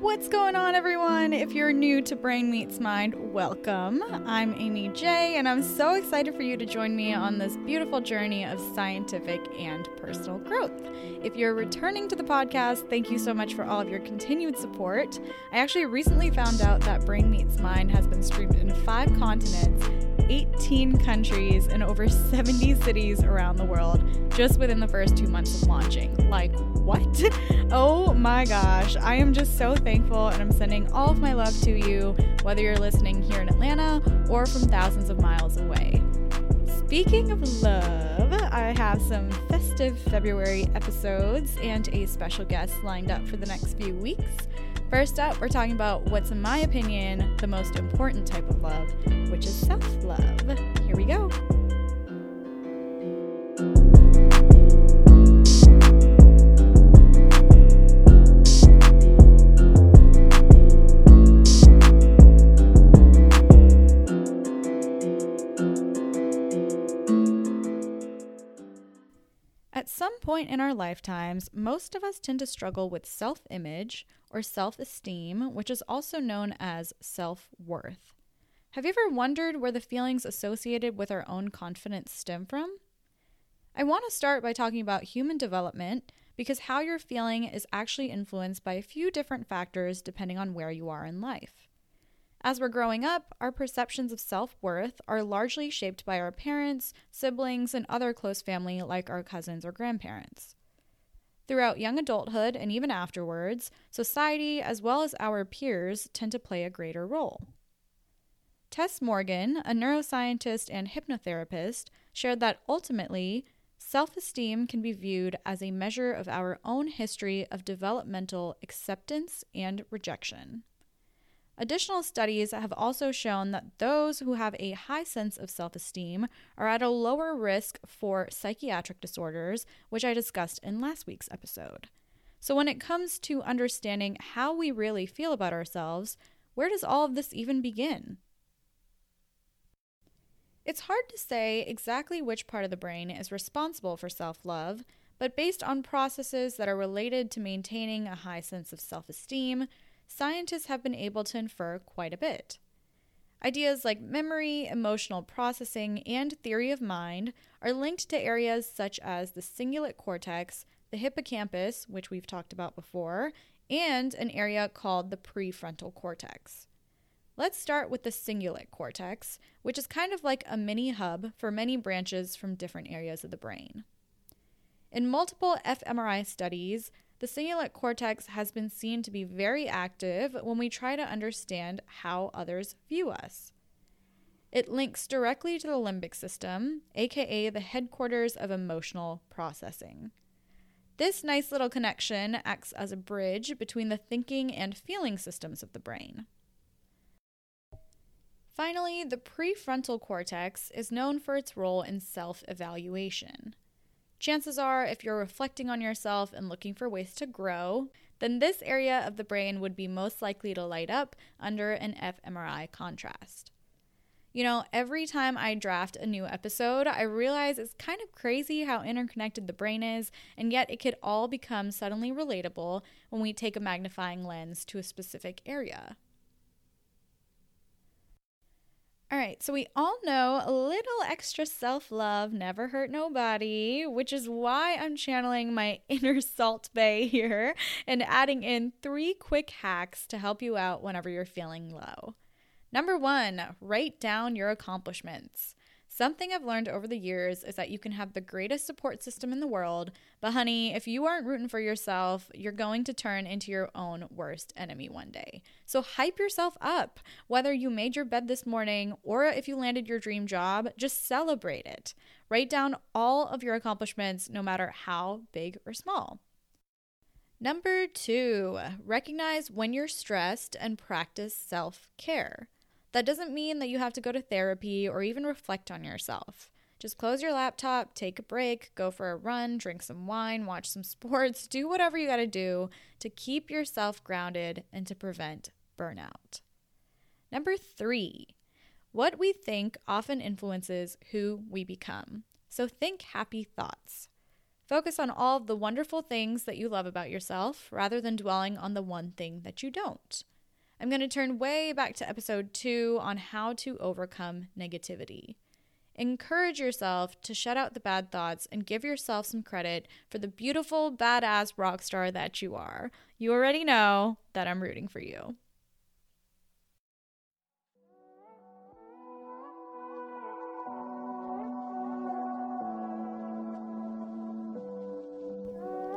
What's going on, everyone? If you're new to Brain Meets Mind, welcome. I'm Amy J, and I'm so excited for you to join me on this beautiful journey of scientific and personal growth. If you're returning to the podcast, thank you so much for all of your continued support. I actually recently found out that Brain Meets Mind has been streamed in five continents 18 countries and over 70 cities around the world just within the first two months of launching. Like, what? oh my gosh. I am just so thankful and I'm sending all of my love to you, whether you're listening here in Atlanta or from thousands of miles away. Speaking of love, I have some festive February episodes and a special guest lined up for the next few weeks. First up, we're talking about what's, in my opinion, the most important type of love, which is self love. Here we go. Point in our lifetimes, most of us tend to struggle with self image or self esteem, which is also known as self worth. Have you ever wondered where the feelings associated with our own confidence stem from? I want to start by talking about human development because how you're feeling is actually influenced by a few different factors depending on where you are in life. As we're growing up, our perceptions of self worth are largely shaped by our parents, siblings, and other close family like our cousins or grandparents. Throughout young adulthood and even afterwards, society as well as our peers tend to play a greater role. Tess Morgan, a neuroscientist and hypnotherapist, shared that ultimately, self esteem can be viewed as a measure of our own history of developmental acceptance and rejection. Additional studies have also shown that those who have a high sense of self esteem are at a lower risk for psychiatric disorders, which I discussed in last week's episode. So, when it comes to understanding how we really feel about ourselves, where does all of this even begin? It's hard to say exactly which part of the brain is responsible for self love, but based on processes that are related to maintaining a high sense of self esteem, scientists have been able to infer quite a bit. Ideas like memory, emotional processing, and theory of mind are linked to areas such as the cingulate cortex, the hippocampus, which we've talked about before, and an area called the prefrontal cortex. Let's start with the cingulate cortex, which is kind of like a mini hub for many branches from different areas of the brain. In multiple fMRI studies, the cingulate cortex has been seen to be very active when we try to understand how others view us. It links directly to the limbic system, aka the headquarters of emotional processing. This nice little connection acts as a bridge between the thinking and feeling systems of the brain. Finally, the prefrontal cortex is known for its role in self evaluation. Chances are, if you're reflecting on yourself and looking for ways to grow, then this area of the brain would be most likely to light up under an fMRI contrast. You know, every time I draft a new episode, I realize it's kind of crazy how interconnected the brain is, and yet it could all become suddenly relatable when we take a magnifying lens to a specific area. All right, so we all know a little extra self love never hurt nobody, which is why I'm channeling my inner Salt Bae here and adding in three quick hacks to help you out whenever you're feeling low. Number one, write down your accomplishments. Something I've learned over the years is that you can have the greatest support system in the world, but honey, if you aren't rooting for yourself, you're going to turn into your own worst enemy one day. So hype yourself up. Whether you made your bed this morning or if you landed your dream job, just celebrate it. Write down all of your accomplishments, no matter how big or small. Number two, recognize when you're stressed and practice self care. That doesn't mean that you have to go to therapy or even reflect on yourself. Just close your laptop, take a break, go for a run, drink some wine, watch some sports, do whatever you got to do to keep yourself grounded and to prevent burnout. Number three, what we think often influences who we become. So think happy thoughts. Focus on all the wonderful things that you love about yourself rather than dwelling on the one thing that you don't. I'm going to turn way back to episode two on how to overcome negativity. Encourage yourself to shut out the bad thoughts and give yourself some credit for the beautiful, badass rock star that you are. You already know that I'm rooting for you.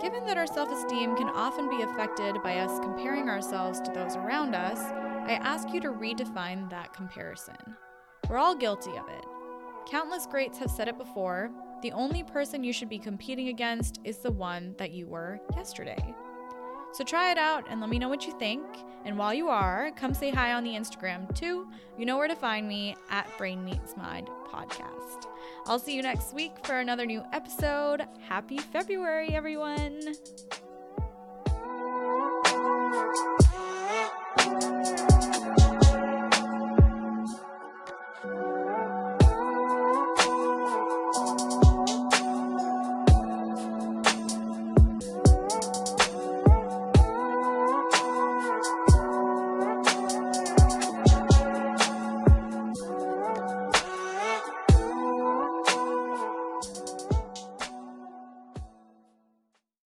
Given that our self esteem can often be affected by us comparing ourselves to those around us, I ask you to redefine that comparison. We're all guilty of it. Countless greats have said it before the only person you should be competing against is the one that you were yesterday. So try it out and let me know what you think. And while you are, come say hi on the Instagram too. You know where to find me at Brain Meets Mind Podcast. I'll see you next week for another new episode. Happy February, everyone!